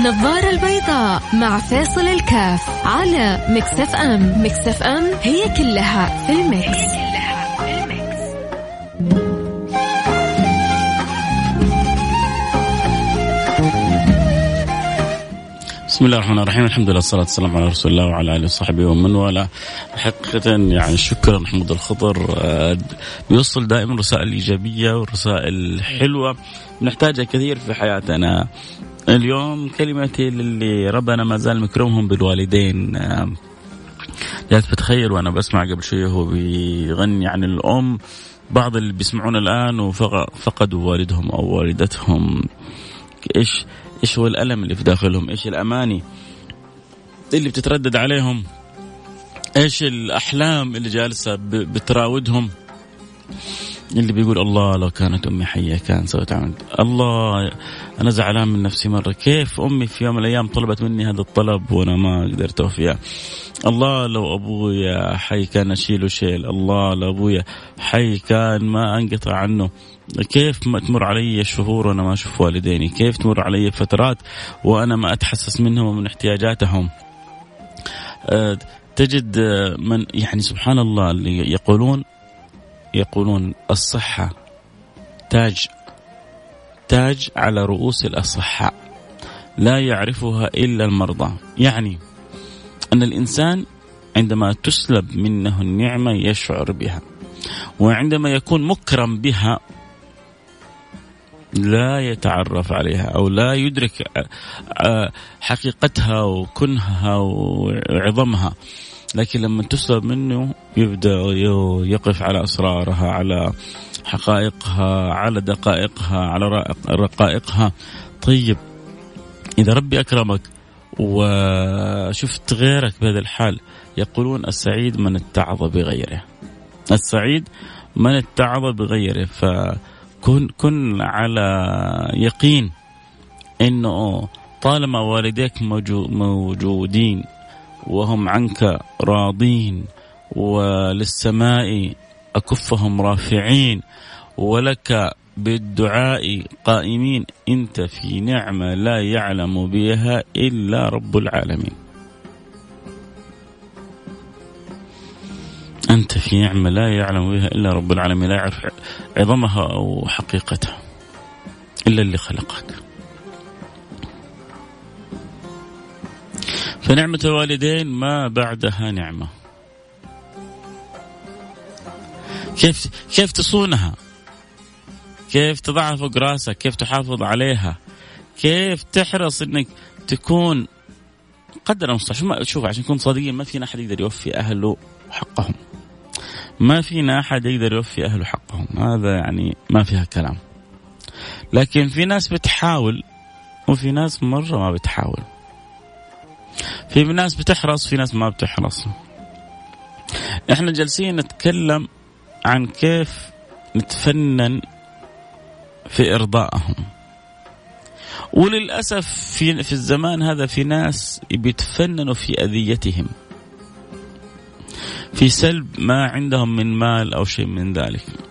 النظارة البيضاء مع فاصل الكاف على Mix FM. Mix FM هي كلها في ال mix, هي كلها في ال mix. بسم الله الرحمن الرحيم. الحمد لله والصلاة والسلام على رسول الله وعلى آله وصحبه ومن والاه. حقيقة يعني شكرا محمود الخضر. آه، بيوصل دائما رسائل إيجابية ورسائل حلوة. نحتاجها كثير في حياتنا. اليوم كلمتي للي ربنا ما زال مكرمهم بالوالدين. جالس بتخيل وأنا بسمع قبل شوية هو بيغني عن الأم. بعض اللي بيسمعون الآن وفقدوا والدهم أو والدتهم. إيش إيش هو الألم اللي في داخلهم؟ إيش الأماني اللي بتتردد عليهم؟ إيش الأحلام اللي جالسة بتراودهم؟ اللي بيقول الله لو كانت أمي حية كان سويت عمل. الله أنا زعلان من نفسي مرة. كيف أمي في يوم من الأيام طلبت مني هذا الطلب وأنا ما قدرت اوفيها الله لو أبويا حي كان اشيله شيل الله لو أبويا حي كان ما أنقطع عنه. كيف ما تمر علي شهور وأنا ما أشوف والديني؟ كيف تمر علي فترات وأنا ما أتحسس منهم ومن احتياجاتهم؟ أه تجد من يعني سبحان الله اللي يقولون يقولون الصحة تاج تاج على رؤوس الأصحاء لا يعرفها إلا المرضى. يعني أن الإنسان عندما تسلب منه النعمة يشعر بها وعندما يكون مكرم بها لا يتعرف عليها أو لا يدرك حقيقتها وكنهها وعظمها. لكن لما تسلب منه يبدأ يقف على أسرارها على حقائقها على دقائقها على رقائقها. طيب إذا ربي أكرمك وشفت غيرك بهذا الحال يقولون السعيد من اتعظ بغيره. السعيد من اتعظ بغيره. فكن كن على يقين إنه طالما والديك موجودين وهم عنك راضين وللسماء أكفهم رافعين ولك بالدعاء قائمين إنت في نعمة لا يعلم بها إلا رب العالمين. أنت في نعمة لا يعلم بها إلا رب العالمين لا يعرف عظمها أو حقيقتها إلا اللي خلقك. فنعمة الوالدين ما بعدها نعمة. كيف كيف تصونها؟ كيف تضعها فوق راسك؟ كيف تحافظ عليها؟ كيف تحرص إنك تكون قدر المستطاع؟ شوف عشان نكون صادقين ما فينا أحد يقدر يوفي أهله حقهم. ما فينا أحد يقدر يوفي أهله حقهم. هذا يعني ما فيها كلام. لكن في ناس بتحاول وفي ناس مرة ما بتحاول. في ناس بتحرص في ناس ما بتحرص. إحنا جالسين نتكلم عن كيف نتفنن في إرضائهم. وللأسف في في الزمان هذا في ناس بيتفننوا في أذيتهم. في سلب ما عندهم من مال أو شيء من ذلك.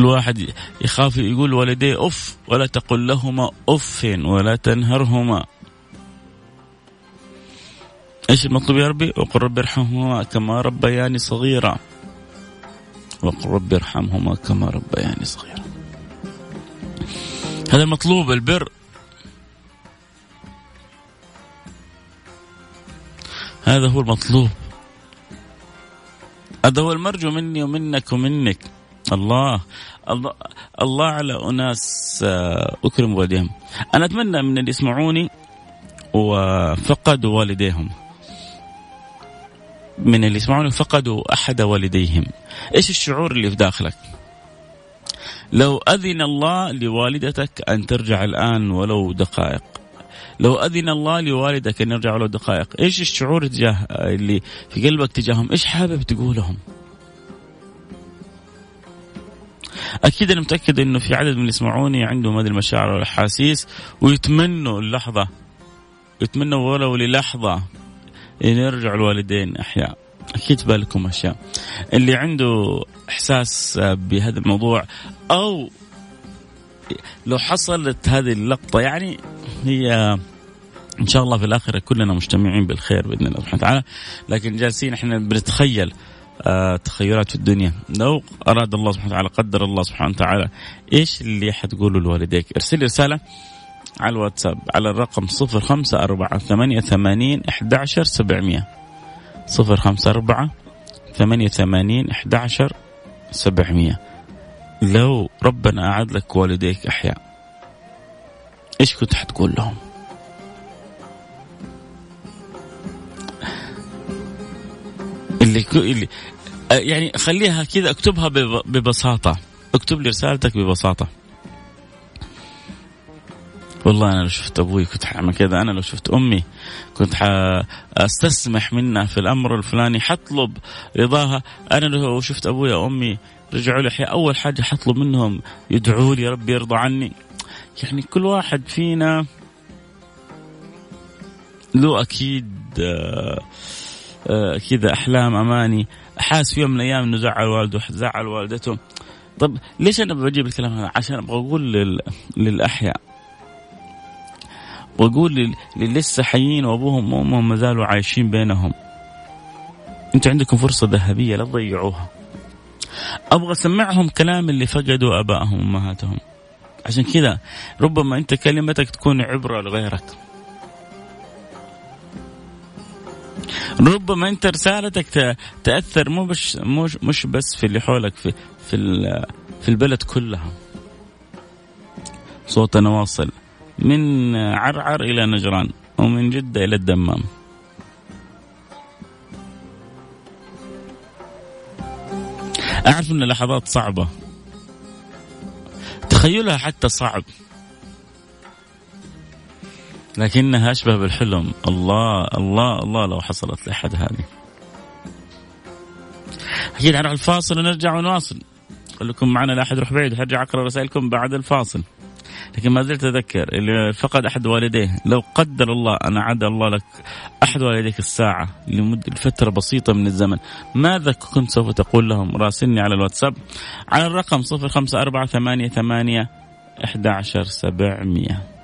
الواحد يخاف يقول والديه اف ولا تقل لهما اف ولا تنهرهما. إيش المطلوب يا ربي؟ وقل ربي ارحمهما كما ربياني صغيرا. وقل ربي ارحمهما كما ربياني صغيرا. هذا المطلوب البر. هذا هو المطلوب. هذا هو المرجو مني ومنك ومنك. الله. الله, الله على أناس آه، أكرم والديهم. أنا أتمنى من اللي يسمعوني وفقدوا والديهم. من اللي يسمعوني فقدوا أحد والديهم. إيش الشعور اللي في داخلك؟ لو أذن الله لوالدتك أن ترجع الآن ولو دقائق. لو أذن الله لوالدك أن يرجع ولو دقائق. إيش الشعور تجاه اللي في قلبك تجاههم؟ إيش حابب تقولهم؟ أكيد أنا متأكد إنه في عدد من اللي يسمعوني عندهم هذه المشاعر والأحاسيس ويتمنوا اللحظة يتمنوا ولو للحظة إن يرجعوا الوالدين أحياء. أكيد بالكم أشياء. اللي عنده إحساس بهذا الموضوع أو لو حصلت هذه اللقطة يعني هي إن شاء الله في الآخرة كلنا مجتمعين بالخير بإذن الله سبحانه وتعالى لكن جالسين إحنا بنتخيل تخيلات في الدنيا. لو أراد الله سبحانه وتعالى قدر الله سبحانه وتعالى إيش اللي حتقوله لوالديك؟ ارسل رسالة على الواتساب على الرقم صفر خمسة أربعة ثمانية ثمانين أحد عشر سبعمية. صفر خمسة أربعة ثمانية ثمانين أحد عشر سبعمية. لو ربنا أعاد لك والديك أحياء إيش كنت حتقول لهم؟ اللي, اللي يعني خليها كذا اكتبها ببساطة. اكتب لي رسالتك ببساطة. والله أنا لو شفت أبوي كنت حاعمل كذا أنا لو شفت أمي كنت أستسمح منها في الأمر الفلاني حطلب رضاها. أنا لو شفت أبوي أو أمي رجعوا لي أول حاجة حطلب منهم يدعوا لي ربي يرضى عني. يعني كل واحد فينا له أكيد آه، كذا أحلام أماني. حاس في يوم من الأيام إنه زعل والده زعل والدته. طب ليش أنا بجيب الكلام هذا؟ عشان أبغى أقول لل... للأحياء. واقول للي لسه حيين وأبوهم وأمهم ما زالوا عايشين بينهم. أنتوا عندكم فرصة ذهبية لا تضيعوها. أبغى أسمعهم كلام اللي فقدوا آبائهم وأمهاتهم. عشان كذا ربما أنت كلمتك تكون عبرة لغيرك. ربما انت رسالتك تأثر مو بش مش مش بس في اللي حولك في في في البلد كلها. صوتنا واصل. من عرعر إلى نجران ومن جدة إلى الدمام. أعرف أن لحظات صعبة. تخيلها حتى صعب. لكنها أشبه بالحلم. الله الله الله لو حصلت لأحد هذه. أكيد نروح الفاصل ونرجع ونواصل. خليكم معنا لا أحد يروح بعيد حرجع أقرأ رسائلكم بعد الفاصل. لكن ما زلت أذكر اللي فقد أحد والديه. لو قدر الله أن عاد الله لك أحد والديك الساعة لمدة فترة بسيطة من الزمن ماذا كنت سوف تقول لهم؟ راسلني على الواتساب على الرقم صفر خمسة أربعة ثمانية ثمانية إحدى عشر سبعمية.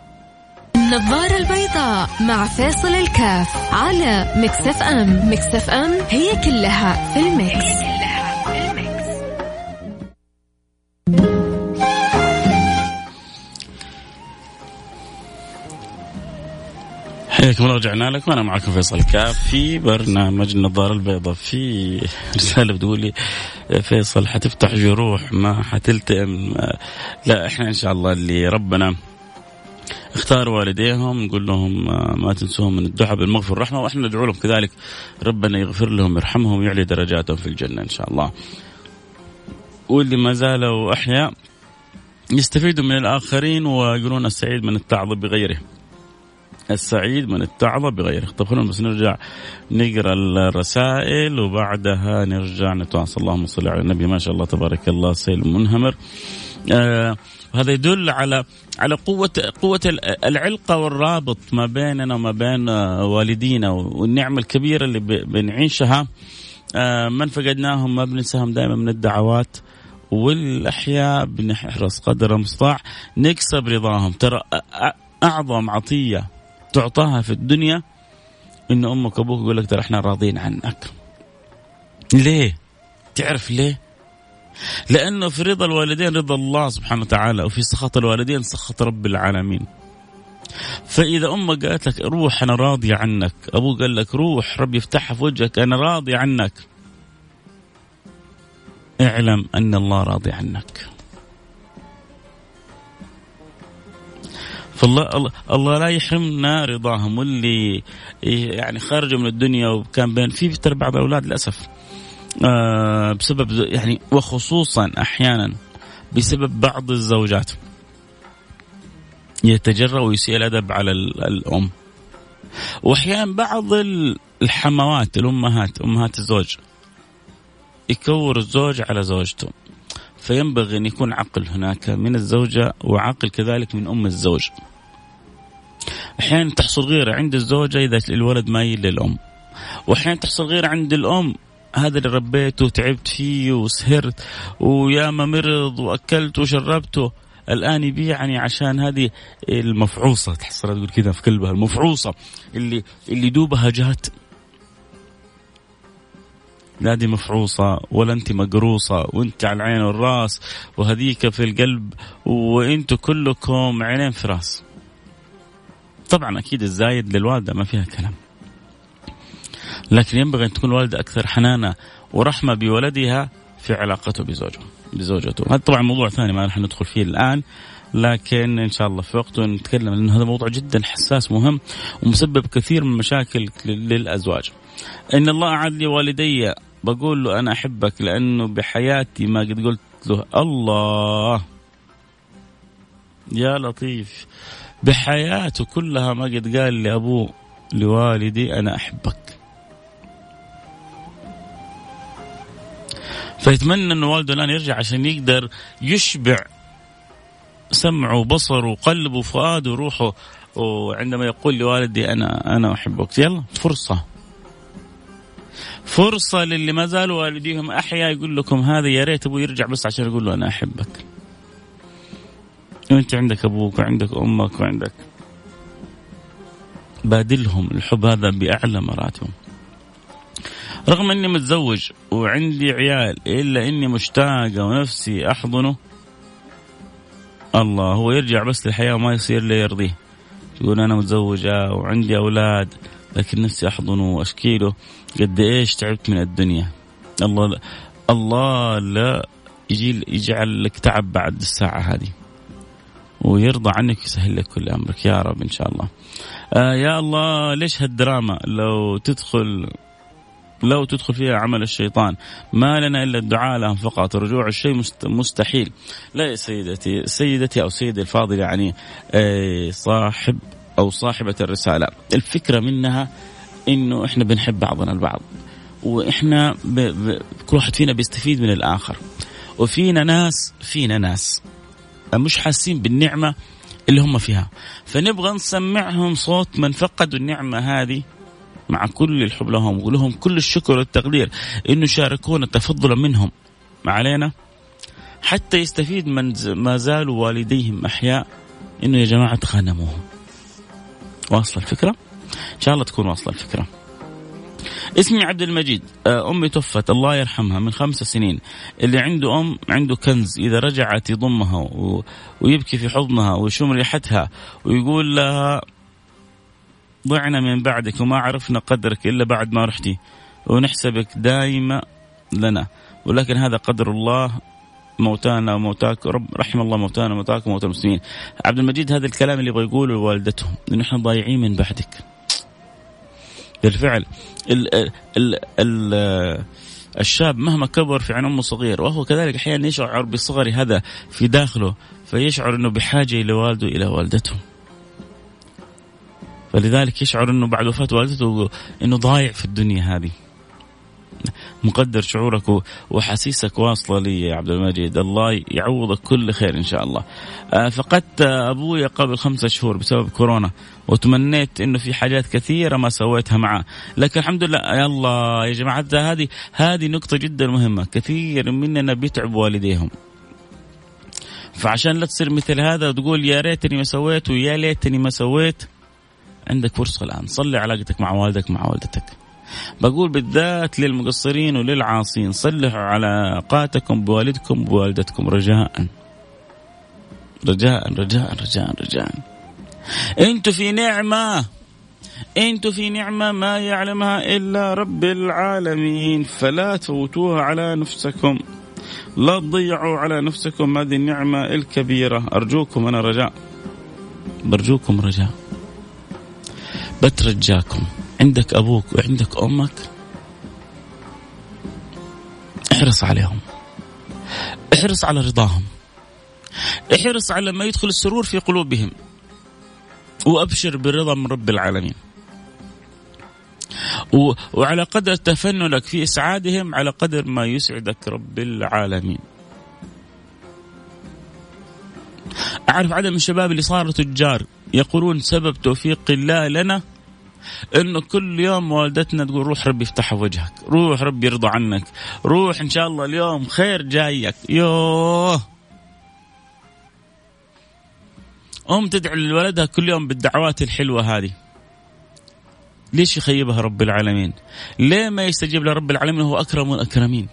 النظارة البيضاء مع فاصل الكاف على Mix FM. Mix FM هي كلها في ال mix. حياكم الله رجعنا لكم. أنا معكم فيصل كاف في برنامج النظارة البيضاء في رسالة بتقول لي فيصل حتفتح جروح ما حتلتئم. لا إحنا إن شاء الله اللي ربنا اختار والديهم نقول لهم ما تنسوهم من الدعاء بالمغفرة والرحمة وإحنا ندعو لهم. كذلك ربنا يغفر لهم ويرحمهم ويعلي درجاتهم في الجنة إن شاء الله. واللي ما زالوا أحياء يستفيدوا من الآخرين ويقولون السعيد من التعظ بغيره. السعيد من اتعظ بغيره. طب خلونا بس نرجع نقرأ الرسائل وبعدها نرجع نتواصل. اللهم صل على النبي. ما شاء الله تبارك الله سيل منهمر. آه هذا يدل على على قوة قوة العلقة والرابط ما بيننا وما بين والدينا والنعمة الكبيرة اللي بنعيشها. آه من فقدناهم ما بننساهم دائما من الدعوات والأحياء بنحرص قدر المستطاع نكسب رضاهم. ترى أعظم عطية تعطاها في الدنيا إن أمك وأبوك يقول لك ترى إحنا راضين عنك. ليه؟ تعرف ليه؟ لأنه في رضا الوالدين رضا الله سبحانه وتعالى وفي سخط الوالدين سخط رب العالمين. فإذا أمك قالت لك روح أنا راضيه عنك. أبوك قال لك روح رب يفتحها في وجهك أنا راضي عنك. اعلم أن الله راضي عنك. فالله الله لا يحرمنا رضاهم. واللي يعني خرجوا من الدنيا وكان بين في ترى بعض الأولاد للأسف بسبب يعني وخصوصا أحيانا بسبب بعض الزوجات. يتجرأ ويسيء الأدب على الأم. واحيانا بعض الحموات الأمهات أمهات الزوج يكور الزوج على زوجته. فينبغي أن يكون عقل هناك من الزوجة وعقل كذلك من أم الزوج. أحيانا تحصل غيرة عند الزوجة إذا الولد مايل للأم. وأحيانا تحصل غيرة عند الأم هذا اللي ربيته وتعبت فيه وسهرت وياما مرض وأكلت وشربته. الآن يبيعني عشان هذه المفعوصة تحصلها تقول كذا في كلبها المفعوصة اللي اللي دوبها جات. لا دي مفعوصة ولا أنت مقروصة وأنت على العين والرأس وهذيك في القلب وأنتوا كلكم عينين في رأس. طبعا أكيد الزايد للوالدة ما فيها كلام. لكن ينبغي أن تكون الوالدة أكثر حنانة ورحمة بولدها في علاقته بزوجه بزوجته. هذا طبعا موضوع ثاني ما راح ندخل فيه الآن لكن إن شاء الله في وقته نتكلم لأنه هذا موضوع جدا حساس مهم ومسبب كثير من المشاكل للأزواج. إن الله اعاد لي والدي بقول له أنا أحبك لأنه بحياتي ما قد قلت له الله. يا لطيف بحياته كلها ما قد قال لأبوه لوالدي أنا أحبك. فيتمنى انه والده الآن يرجع عشان يقدر يشبع سمعه وبصره وقلبه وفؤاده وروحه وعندما يقول لوالدي أنا أنا أحبك. يلا فرصة. فرصة للي ما زالوا والديهم أحياء يقول لكم هذا يا ريت أبوه يرجع بس عشان يقول له أنا أحبك. وأنت عندك أبوك وعندك أمك وعندك. بادلهم الحب هذا بأعلى مراتبه رغم إني متزوج وعندي عيال إلا إني مشتاقه ونفسي أحضنه الله هو يرجع بس للحياة وما يصير لي يرضيه. يقول أنا متزوجة وعندي أولاد لكن نفسي أحضنه وأشكي له قد إيش تعبت من الدنيا. الله الله لا يجي يجعل لك تعب بعد الساعة هذه. ويرضى عنك ويسهل لك كل أمرك. يا رب إن شاء الله. آه يا الله ليش هالدراما؟ لو تدخل لو تدخل فيها عمل الشيطان. ما لنا إلا الدعاء لهم فقط. رجوع الشيء مستحيل. لا يا سيدتي سيدتي أو سيدي الفاضل يعني آه، صاحب أو صاحبة الرسالة. الفكرة منها إنه إحنا بنحب بعضنا البعض وإحنا ب... ب... كل واحد فينا بيستفيد من الآخر. وفينا ناس فينا ناس. مش حاسين بالنعمة اللي هم فيها. فنبغى نسمعهم صوت من فقدوا النعمة هذه مع كل الحب لهم ولهم كل الشكر والتقدير إنه شاركونا تفضلا منهم علينا حتى يستفيد من ما زالوا والديهم أحياء إنه يا جماعة تغنموهم واصلة الفكرة؟ إن شاء الله تكون واصلة الفكرة. اسمي عبد المجيد آه، أمي توفت الله يرحمها من خمس سنين اللي عنده أم عنده كنز إذا رجعت يضمها. ويبكي في حضنها ويشم ريحتها ويقول لها ضعنا من بعدك وما عرفنا قدرك إلا بعد ما رحتي. ونحسبك دائما لنا. ولكن هذا قدر الله موتانا وموتاك. رب رحم الله موتانا وموتاكم وموتى المسلمين. عبد المجيد هذا الكلام اللي يبغى يقوله لوالدتهم انه ضايعين من بعدك. بالفعل. ال ال ال الشاب مهما كبر في عين أمه صغير وهو كذلك أحيانا يشعر بالصغر هذا في داخله فيشعر إنه بحاجة إلى والده إلى والدته. فلذلك يشعر إنه بعد وفاة والدته إنه ضايع في الدنيا هذه. مقدر شعورك وحسيسك واصلة لي يا عبد المجيد. الله يعوضك كل خير إن شاء الله. آه، فقدت أبوي قبل خمسة شهور بسبب كورونا وتمنيت إنه في حاجات كثيرة ما سويتها معه. لكن الحمد لله يا الله يا جماعة هذه هذه نقطة جدا مهمة. كثير مننا بيتعب والديهم. فعشان لا تصير مثل هذا وتقول يا ريتني ما سويت ويا ليتني ما سويت. عندك فرصة الآن. صلي علاقتك مع والدك مع والدتك. بقول بالذات للمقصرين وللعاصين صلحوا علاقاتكم بوالدكم وبوالدتكم رجاء. رجاء رجاء رجاء رجاء. أنتوا في نعمة. أنتوا في نعمة ما يعلمها إلا رب العالمين. فلا تفوتوها على نفسكم. لا تضيعوا على نفسكم هذه النعمة الكبيرة. أرجوكم أنا رجاء. برجوكم رجاء. بترجاكم. عندك أبوك وعندك أمك احرص عليهم. احرص على رضاهم. احرص على ما يدخل السرور في قلوبهم. وأبشر بالرضا من رب العالمين. و... وعلى قدر تفننك في إسعادهم على قدر ما يسعدك رب العالمين. أعرف عدد من الشباب اللي صاروا تجار يقولون سبب توفيق الله لنا إنه كل يوم والدتنا تقول روح ربي يفتح وجهك روح ربي يرضى عنك روح إن شاء الله اليوم خير جايك. يوه. أم تدعو لولدها كل يوم بالدعوات الحلوة هذه. ليش يخيبها رب العالمين؟ ليه ما يستجيب لرب العالمين وهو أكرم الاكرمين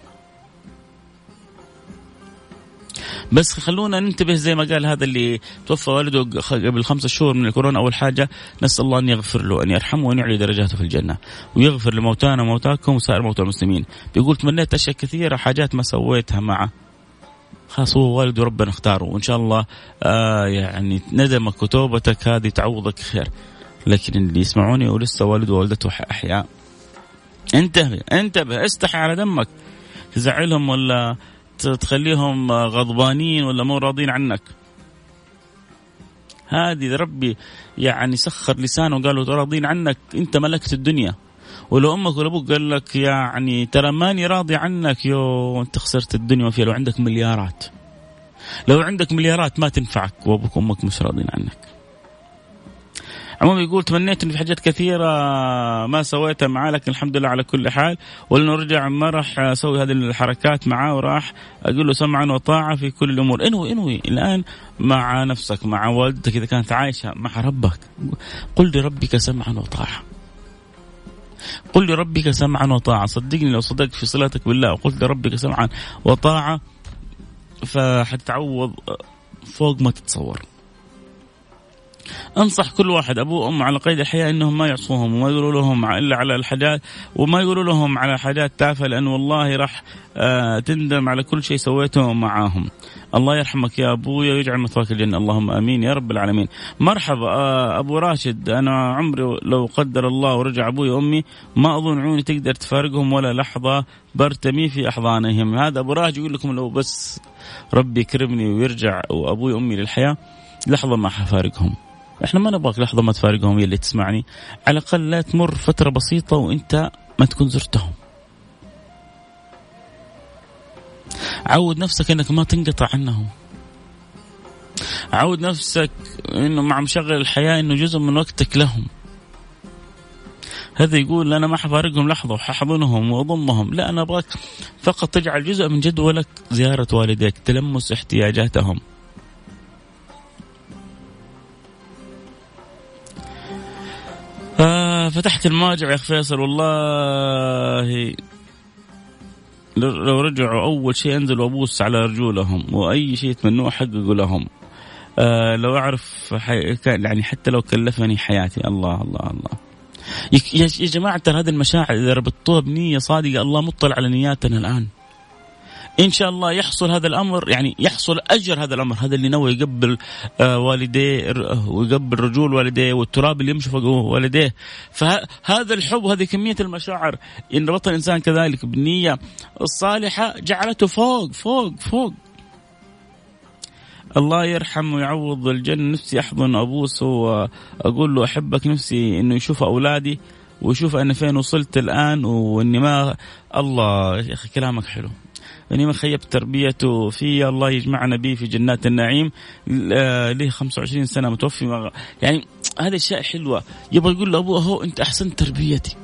بس خلونا ننتبه زي ما قال هذا اللي توفى والده قبل خمسة شهور من الكورونا. أول حاجة نسأل الله أن يغفر له أن يرحمه وأن يعلي درجاته في الجنة ويغفر لموتانا وموتاكم وسائر موتى المسلمين. بيقول تمنيت أشياء كثيرة حاجات ما سويتها معه خلاص هو والده ربنا اختاره. وإن شاء الله آه يعني ندمك وتوبتك هذه تعوضك خير. لكن اللي يسمعوني ولسه والده ووالدته أحياء. انتبه انتبه استحي على دمك. تزعلهم ولا تخليهم غضبانين ولا مو راضين عنك. هذه ربي يعني سخر لسانه وقالوا راضين عنك أنت ملكت الدنيا. ولو أمك ولا أبوك قال لك يعني ترى ماني راضي عنك يو أنت خسرت الدنيا وفيها. لو عندك مليارات لو عندك مليارات ما تنفعك وأبوك وأمك مش راضين عنك. عموما يقول تمنيت اني في حاجات كثيرة ما سويتها معاه لكن الحمد لله على كل حال. ولأنه رجع ما راح أسوي هذه الحركات معاه وراح أقول له سمعا وطاعة في كل الأمور. إنوي إنوي الآن مع نفسك مع والدتك إذا كانت عايشة مع ربك. قل لربك سمعا وطاعة. قل لربك سمعا وطاعة. صدقني لو صدقت في صلاتك بالله وقلت لربك سمعا وطاعة فحتعوض فوق ما تتصور. انصح كل واحد أبوه وأمه على قيد الحياة إنهم ما يعصوهم وما يقولوا لهم إلا على الحاجات وما يقولوا لهم على حاجات تافهة لأن والله راح آه تندم على كل شيء سويته معاهم. الله يرحمك يا أبوي ويجعل مثواك الجنة اللهم آمين يا رب العالمين. مرحبا آه أبو راشد أنا عمري لو قدر الله ورجع أبوي وأمي ما أظن عيوني تقدر تفارقهم ولا لحظة برتمي في أحضانهم. هذا أبو راشد يقول لكم لو بس ربي يكرمني ويرجع وابوي وأمي للحياة لحظة ما حفارقهم. إحنا ما نبغاك لحظة ما تفارقهم هي اللي تسمعني. على الأقل لا تمر فترة بسيطة وإنت ما تكون زرتهم. عود نفسك إنك ما تنقطع عنهم. عود نفسك إنه مع مشغل الحياة إنه جزء من وقتك لهم. هذا يقول أنا ما حفارقهم لحظة وححضنهم وأضمهم. لا أنا أبغاك فقط تجعل جزء من جدولك زيارة والديك تلمس احتياجاتهم. فتحت المواجع يا اخ فيصل والله لو رجعوا أول شيء أنزل وأبوس على رجولهم وأي شيء يتمنوه أحققه لهم. آه لو أعرف حي... يعني حتى لو كلفني حياتي الله الله الله. يا جماعة ترى هذه المشاعر إذا ربطوها بنية صادقة الله مطلع على نياتنا الآن. إن شاء الله يحصل هذا الأمر يعني يحصل أجر هذا الأمر. هذا اللي نوى يقبل آه، والديه ويقبل رجول والديه والتراب اللي يمشي فوق والديه. فهذا الحب وهذه كمية المشاعر إن ربط الإنسان كذلك بالنيه الصالحه جعلته فوق فوق فوق. الله يرحم ويعوض الجنة. نفسي أحضن أبوسه وأقول له أحبك. نفسي إنه يشوف أولادي ويشوف أنا فين وصلت الآن وإني ما الله يا أخي كلامك حلو. يعني من خيبت تربيته في الله يجمعنا به في جنات النعيم له 25 سنة متوفي. يعني هذه أشياء حلوة. يبغى يقول له أبوه هو أنت أحسنت تربيتي.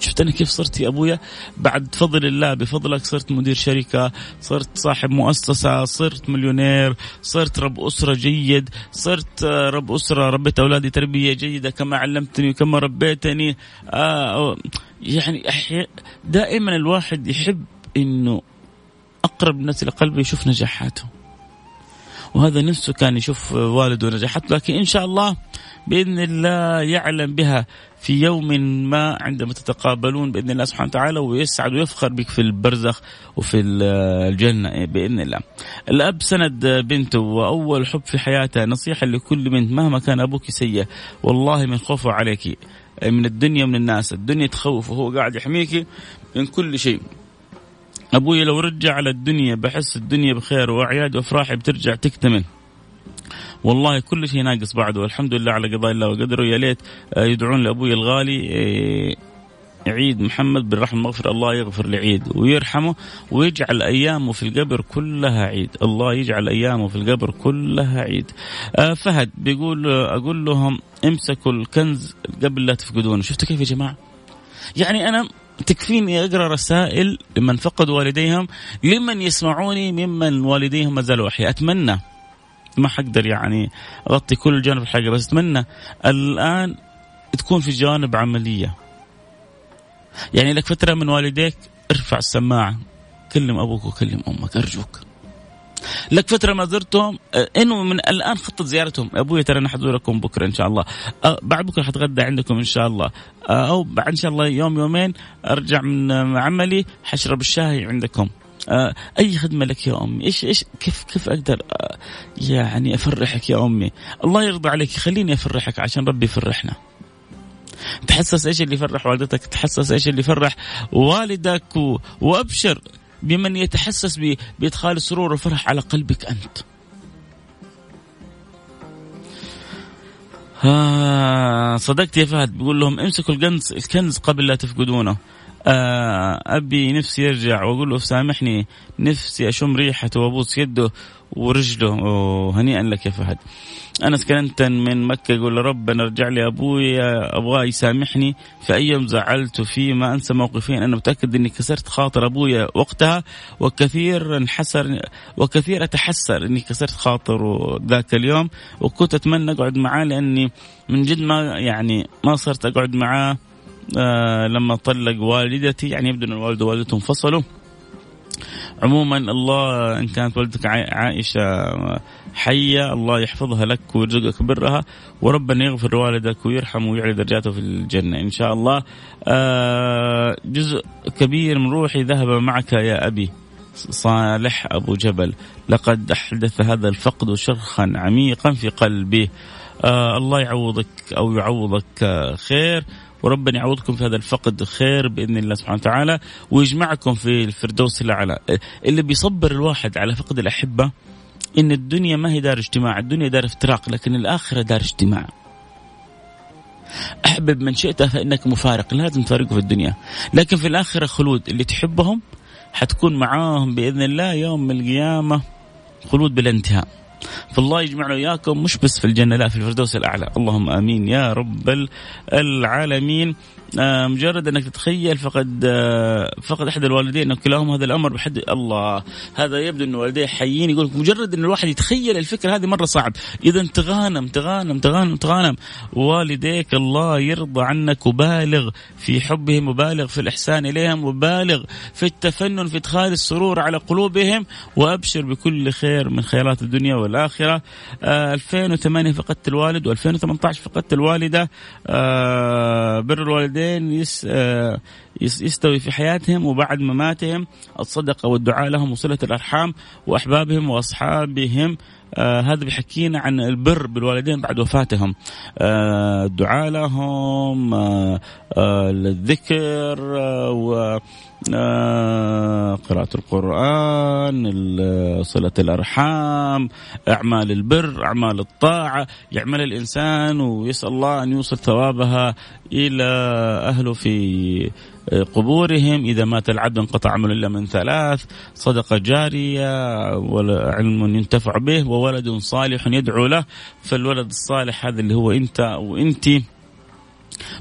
شفت أنا كيف صرت يا أبويا؟ بعد فضل الله بفضلك صرت مدير شركة صرت صاحب مؤسسة صرت مليونير صرت رب أسرة جيد صرت رب أسرة ربيت أولادي تربية جيدة كما علمتني وكما ربيتني. آه يعني دائما الواحد يحب إنه أقرب الناس إلى قلبه يشوف نجاحاته وهذا نفسه كان يشوف والده نجاحاته لكن إن شاء الله بإذن الله يعلم بها في يوم ما عندما تتقابلون بإذن الله سبحانه وتعالى ويسعد ويفخر بك في البرزخ وفي الجنة بإذن الله. الأب سند بنته وأول حب في حياته نصيحة لكل بنت مهما كان أبوك سيء والله من خوفه عليك من الدنيا ومن الناس، الدنيا تخوف وهو قاعد يحميك من كل شيء. أبوي لو رجع على الدنيا بحس الدنيا بخير وأعياد وافراحي بترجع تكتمل. والله كل شيء ناقص بعده. والحمد لله على قضاء الله وقدره. يا ليت آه، يدعون لأبوي الغالي آه، عيد محمد بالرحمة. المغفرة الله يغفر لعيد ويرحمه ويجعل أيامه في القبر كلها عيد. الله يجعل أيامه في القبر كلها عيد. آه فهد بيقول أقول لهم امسكوا الكنز قبل لا تفقدونه. شفتوا كيف يا جماعة؟ يعني أنا تكفيني أقرأ رسائل لمن فقدوا والديهم لمن يسمعوني ممن والديهم ما زالوا أحياء. أتمنى ما حقدر يعني أغطي كل جانب الحلقة بس أتمنى الآن تكون في جوانب عملية. يعني لك فترة من والديك ارفع السماعة. كلم أبوك وكلم أمك أرجوك. لك فترة ما زرتهم آه، إنه من الآن خطط زيارتهم. أبوي ترى أنا حزوركم بكرة إن شاء الله. أه بعد بكره حتغدى عندكم إن شاء الله. أه أو بعد إن شاء الله يوم يومين أرجع من عملي حشرب الشاي عندكم. آه أي خدمة لك يا أمي؟ إيش إيش كيف كيف أقدر آه يعني أفرحك يا أمي؟ الله يرضى عليك خليني أفرحك عشان ربي يفرحنا. تحسس إيش اللي يفرح والدتك؟ تحسس إيش اللي يفرح والدك؟ و... وأبشر. بمن يتحسس بإدخال السرور والفرح على قلبك أنت. آه صدقت يا فهد بيقول لهم امسكوا الكنز الكنز قبل لا تفقدونه. أبي نفسي يرجع وأقول له سامحني نفسي أشم ريحته وأبوس يده ورجله. هنيئا لك يا فهد. أنس كننتن من مكة يقول ربنا ارجع لي أبوي ابغاه يسامحني في أي يوم زعلت فيه ما أنسى موقفين. أنا متأكد إني كسرت خاطر ابويا وقتها وكثير انحسر وكثير أتحسر إني كسرت خاطره ذاك اليوم وكنت أتمنى أقعد معاه لأني من جد ما يعني ما صرت أقعد معاه. آه لما طلق والدتي يعني يبدو أن الوالد ووالدته انفصلوا. عموما الله إن كانت والدتك عائشة حية الله يحفظها لك ويرزقك برها وربنا يغفر والدك ويرحمه ويعلي درجاته في الجنة. إن شاء الله آه، جزء كبير من روحي ذهب معك يا أبي صالح أبو جبل. لقد أحدث هذا الفقد شرخا عميقا في قلبي. آه الله يعوضك أو يعوضك خير. وربنا يعوضكم في هذا الفقد خير بإذن الله سبحانه وتعالى ويجمعكم في الفردوس الأعلى. اللي بيصبر الواحد على فقد الأحبة إن الدنيا ما هي دار اجتماع الدنيا دار افتراق لكن الآخرة دار اجتماع. أحبب من شئت فإنك مفارق لازم تفارقه في الدنيا. لكن في الآخرة خلود اللي تحبهم حتكون معاهم بإذن الله يوم القيامة خلود بلا انتهاء. فالله يجمعنا وياكم مش بس في الجنة لا في الفردوس الأعلى. اللهم آمين يا رب العالمين. مجرد أنك تتخيل فقد آه، فقد احد الوالدين كلاهما هذا الأمر بحد الله. هذا يبدو أن والديه حيين يقول مجرد أن الواحد يتخيل الفكرة هذه مرة صعب. إذا تغانم تغانم تغانم تغانم. والديك الله يرضى عنك وبالغ في حبهم وبالغ في الإحسان إليهم وبالغ في التفنن في إدخال السرور على قلوبهم. وأبشر بكل خير من خيرات الدنيا والآخرة. آه 2008 فقدت الوالد و2018 فقدت الوالدة. آه بر الوالدين. يس آه، يستوي في حياتهم وبعد مماتهم. الصدقة والدعاء لهم وصلة الأرحام وأحبابهم وأصحابهم. آه هذا بيحكينا عن البر بالوالدين بعد وفاتهم. آه الدعاء لهم آه آه الذكر آه قراءة القرآن صلة الأرحام أعمال البر أعمال الطاعة يعمل الإنسان ويسأل الله أن يوصل ثوابها إلى أهله في قبورهم. إذا مات العبد انقطع عمله إلا من ثلاث صدقة جارية وعلم ينتفع به وولد صالح يدعو له فالولد الصالح هذا اللي هو أنت وأنتِ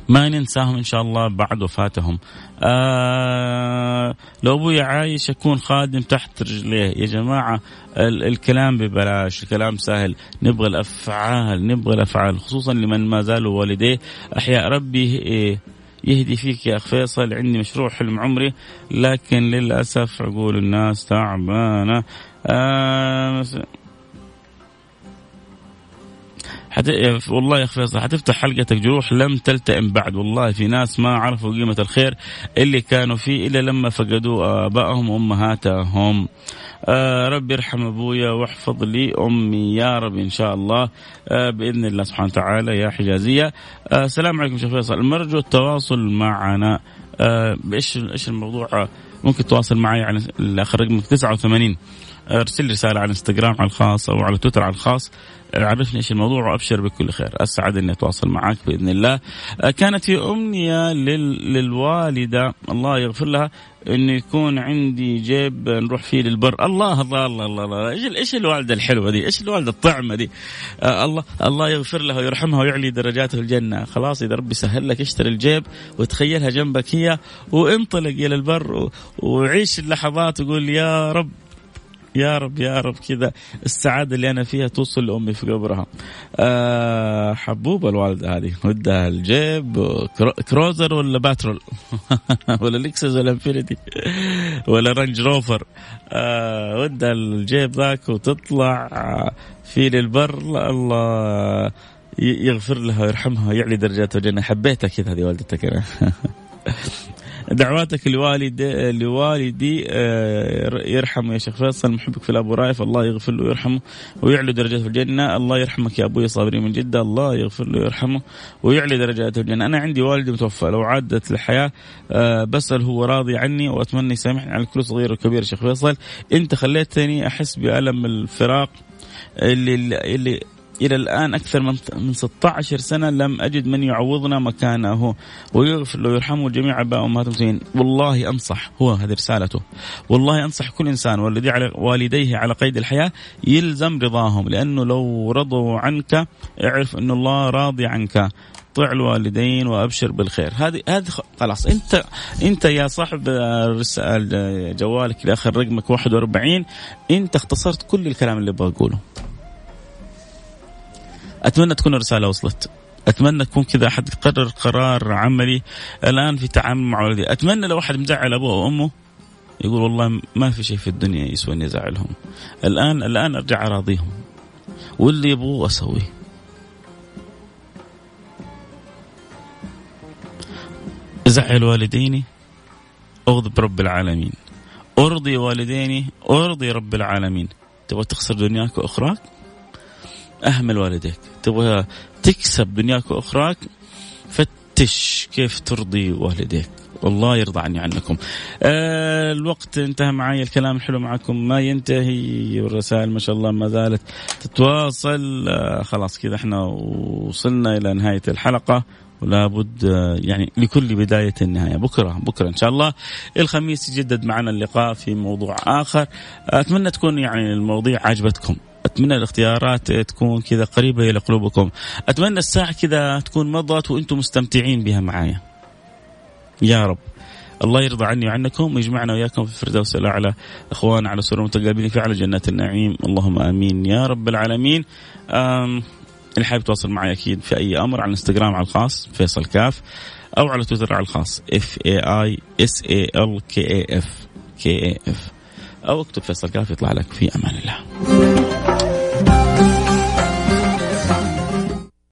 ما ننساهم إن شاء الله بعد وفاتهم. آه لو أبوي عايش أكون خادم تحت رجليه. يا جماعة الكلام ببلاش الكلام سهل. نبغى الأفعال نبغى الأفعال خصوصا لمن ما زالوا والديه. أحياء ربي إيه يهدي فيك يا أخ فيصل. عندي مشروع حلم عمري لكن للأسف عقول الناس تعبانة. آه حت... والله يا أخي فيصل حتفتح حلقتك جروح لم تلتئم بعد. والله في ناس ما عرفوا قيمة الخير اللي كانوا فيه إلا لما فقدوا ابائهم وأمهاتهم. آه ربي يرحم أبويا واحفظ لي أمي يا رب إن شاء الله آه بإذن الله سبحانه وتعالى يا حجازية. آه السلام عليكم شيخ فيصل. المرجو التواصل معنا. آه إيش إيش الموضوع؟ ممكن تواصل معي على الآخر رقمك 89 ارسل رسالة على انستغرام على الخاص أو على تويتر على الخاص. عرفني إيش الموضوع وأبشر بكل خير. أسعد إني أتواصل معك بإذن الله. آه، كانت في أمنية لل... للوالدة. الله يغفر لها. إنه يكون عندي جيب نروح فيه للبر. الله الله الله الله, الله. إيش إيش الوالدة الحلوة دي؟ إيش الوالدة الطعمة دي؟ آه الله الله يغفر لها ويرحمها ويعلي درجاته في الجنة. خلاص إذا ربي سهل لك اشتري الجيب وتخيلها جنبك هي وانطلق إلى البر وعيش اللحظات وقول يا رب يا رب يا رب كذا. السعادة اللي أنا فيها توصل لأمي في قبرها. أه حبوبة الوالدة هذه ودها الجيب. كروزر ولا باترول؟ ولا ليكسس ولا إنفينيتي؟ ولا رانج روفر؟ أه ودها الجيب ذاك وتطلع في للبر الله يغفر لها ويرحمها ويعلي درجاتها الجنة حبيتها كذا هذه والدتك. أنا دعواتك لوالدي لوالدي آه، يرحمه. يا شيخ فيصل محبك في الاب ورايف الله يغفر له ويرحمه ويعلي درجاته في الجنة. الله يرحمك يا أبوي صابرين من جدة. الله يغفر له ويرحمه ويعلي درجاته في الجنة. أنا عندي والدي متوفى لو عادت الحياة آه، بسال هو راضي عني وأتمنى يسامحني على كل صغير وكبير. شيخ فيصل أنت خليتني أحس بألم الفراق اللي اللي إلى الآن أكثر من من 16 سنة لم أجد من يعوضنا مكانه ويغفر له ويرحمه جميع آباء وأمهات المسلمين. والله أنصح هو هذه رسالته. والله أنصح كل إنسان والذي على والديه على قيد الحياة يلزم رضاهم لأنه لو رضوا عنك اعرف أن الله راضي عنك. طع الوالدين وأبشر بالخير. هذه هذه خلاص أنت أنت يا صاحب جوالك اللي اخر رقمك 41 أنت اختصرت كل الكلام اللي أبغى اقوله أتمنى تكون الرسالة وصلت. أتمنى تكون كذا أحد قرر قرار عملي الآن في تعامل مع ولدي. أتمنى لو أحد مزعل أبوه وامه يقول والله ما في شيء في الدنيا يسوى إني أزعلهم. الان الآن أرجع أراضيهم. واللي يبغوه أسويه. أزعل والديني. أغضب رب العالمين. أرضي والديني. أرضي رب العالمين. تبغى تخسر دنياك وأخراك؟ اهمل والديك تبغى تكسب دنياك وأخراك فتش كيف ترضي والديك. والله يرضى عني عنكم. آه الوقت انتهى معي الكلام الحلو معكم ما ينتهي والرسائل ما شاء الله ما زالت تتواصل. آه خلاص كذا إحنا وصلنا إلى نهاية الحلقة ولا بد آه، يعني لكل بداية النهاية. بكرة بكرة إن شاء الله. الخميس يجدد معنا اللقاء في موضوع آخر. أتمنى تكون يعني المواضيع عجبتكم. أتمنى الاختيارات تكون كذا قريبة إلى قلوبكم. أتمنى الساعة كذا تكون مضت وأنتم مستمتعين بها معايا. يا رب. الله يرضى عني وعنكم ويجمعنا وياكم في الفردوس الأعلى. إخوان على سرور متقابلين في أعلى جنات النعيم. اللهم آمين. يا رب العالمين. اللي حابب يتواصل معي أكيد في أي أمر على الإنستغرام على الخاص فيصل كاف أو على تويتر على الخاص F A I S A L K A F K A F أو اكتب فيصل كاف يطلع لك في أمان الله. Thank you.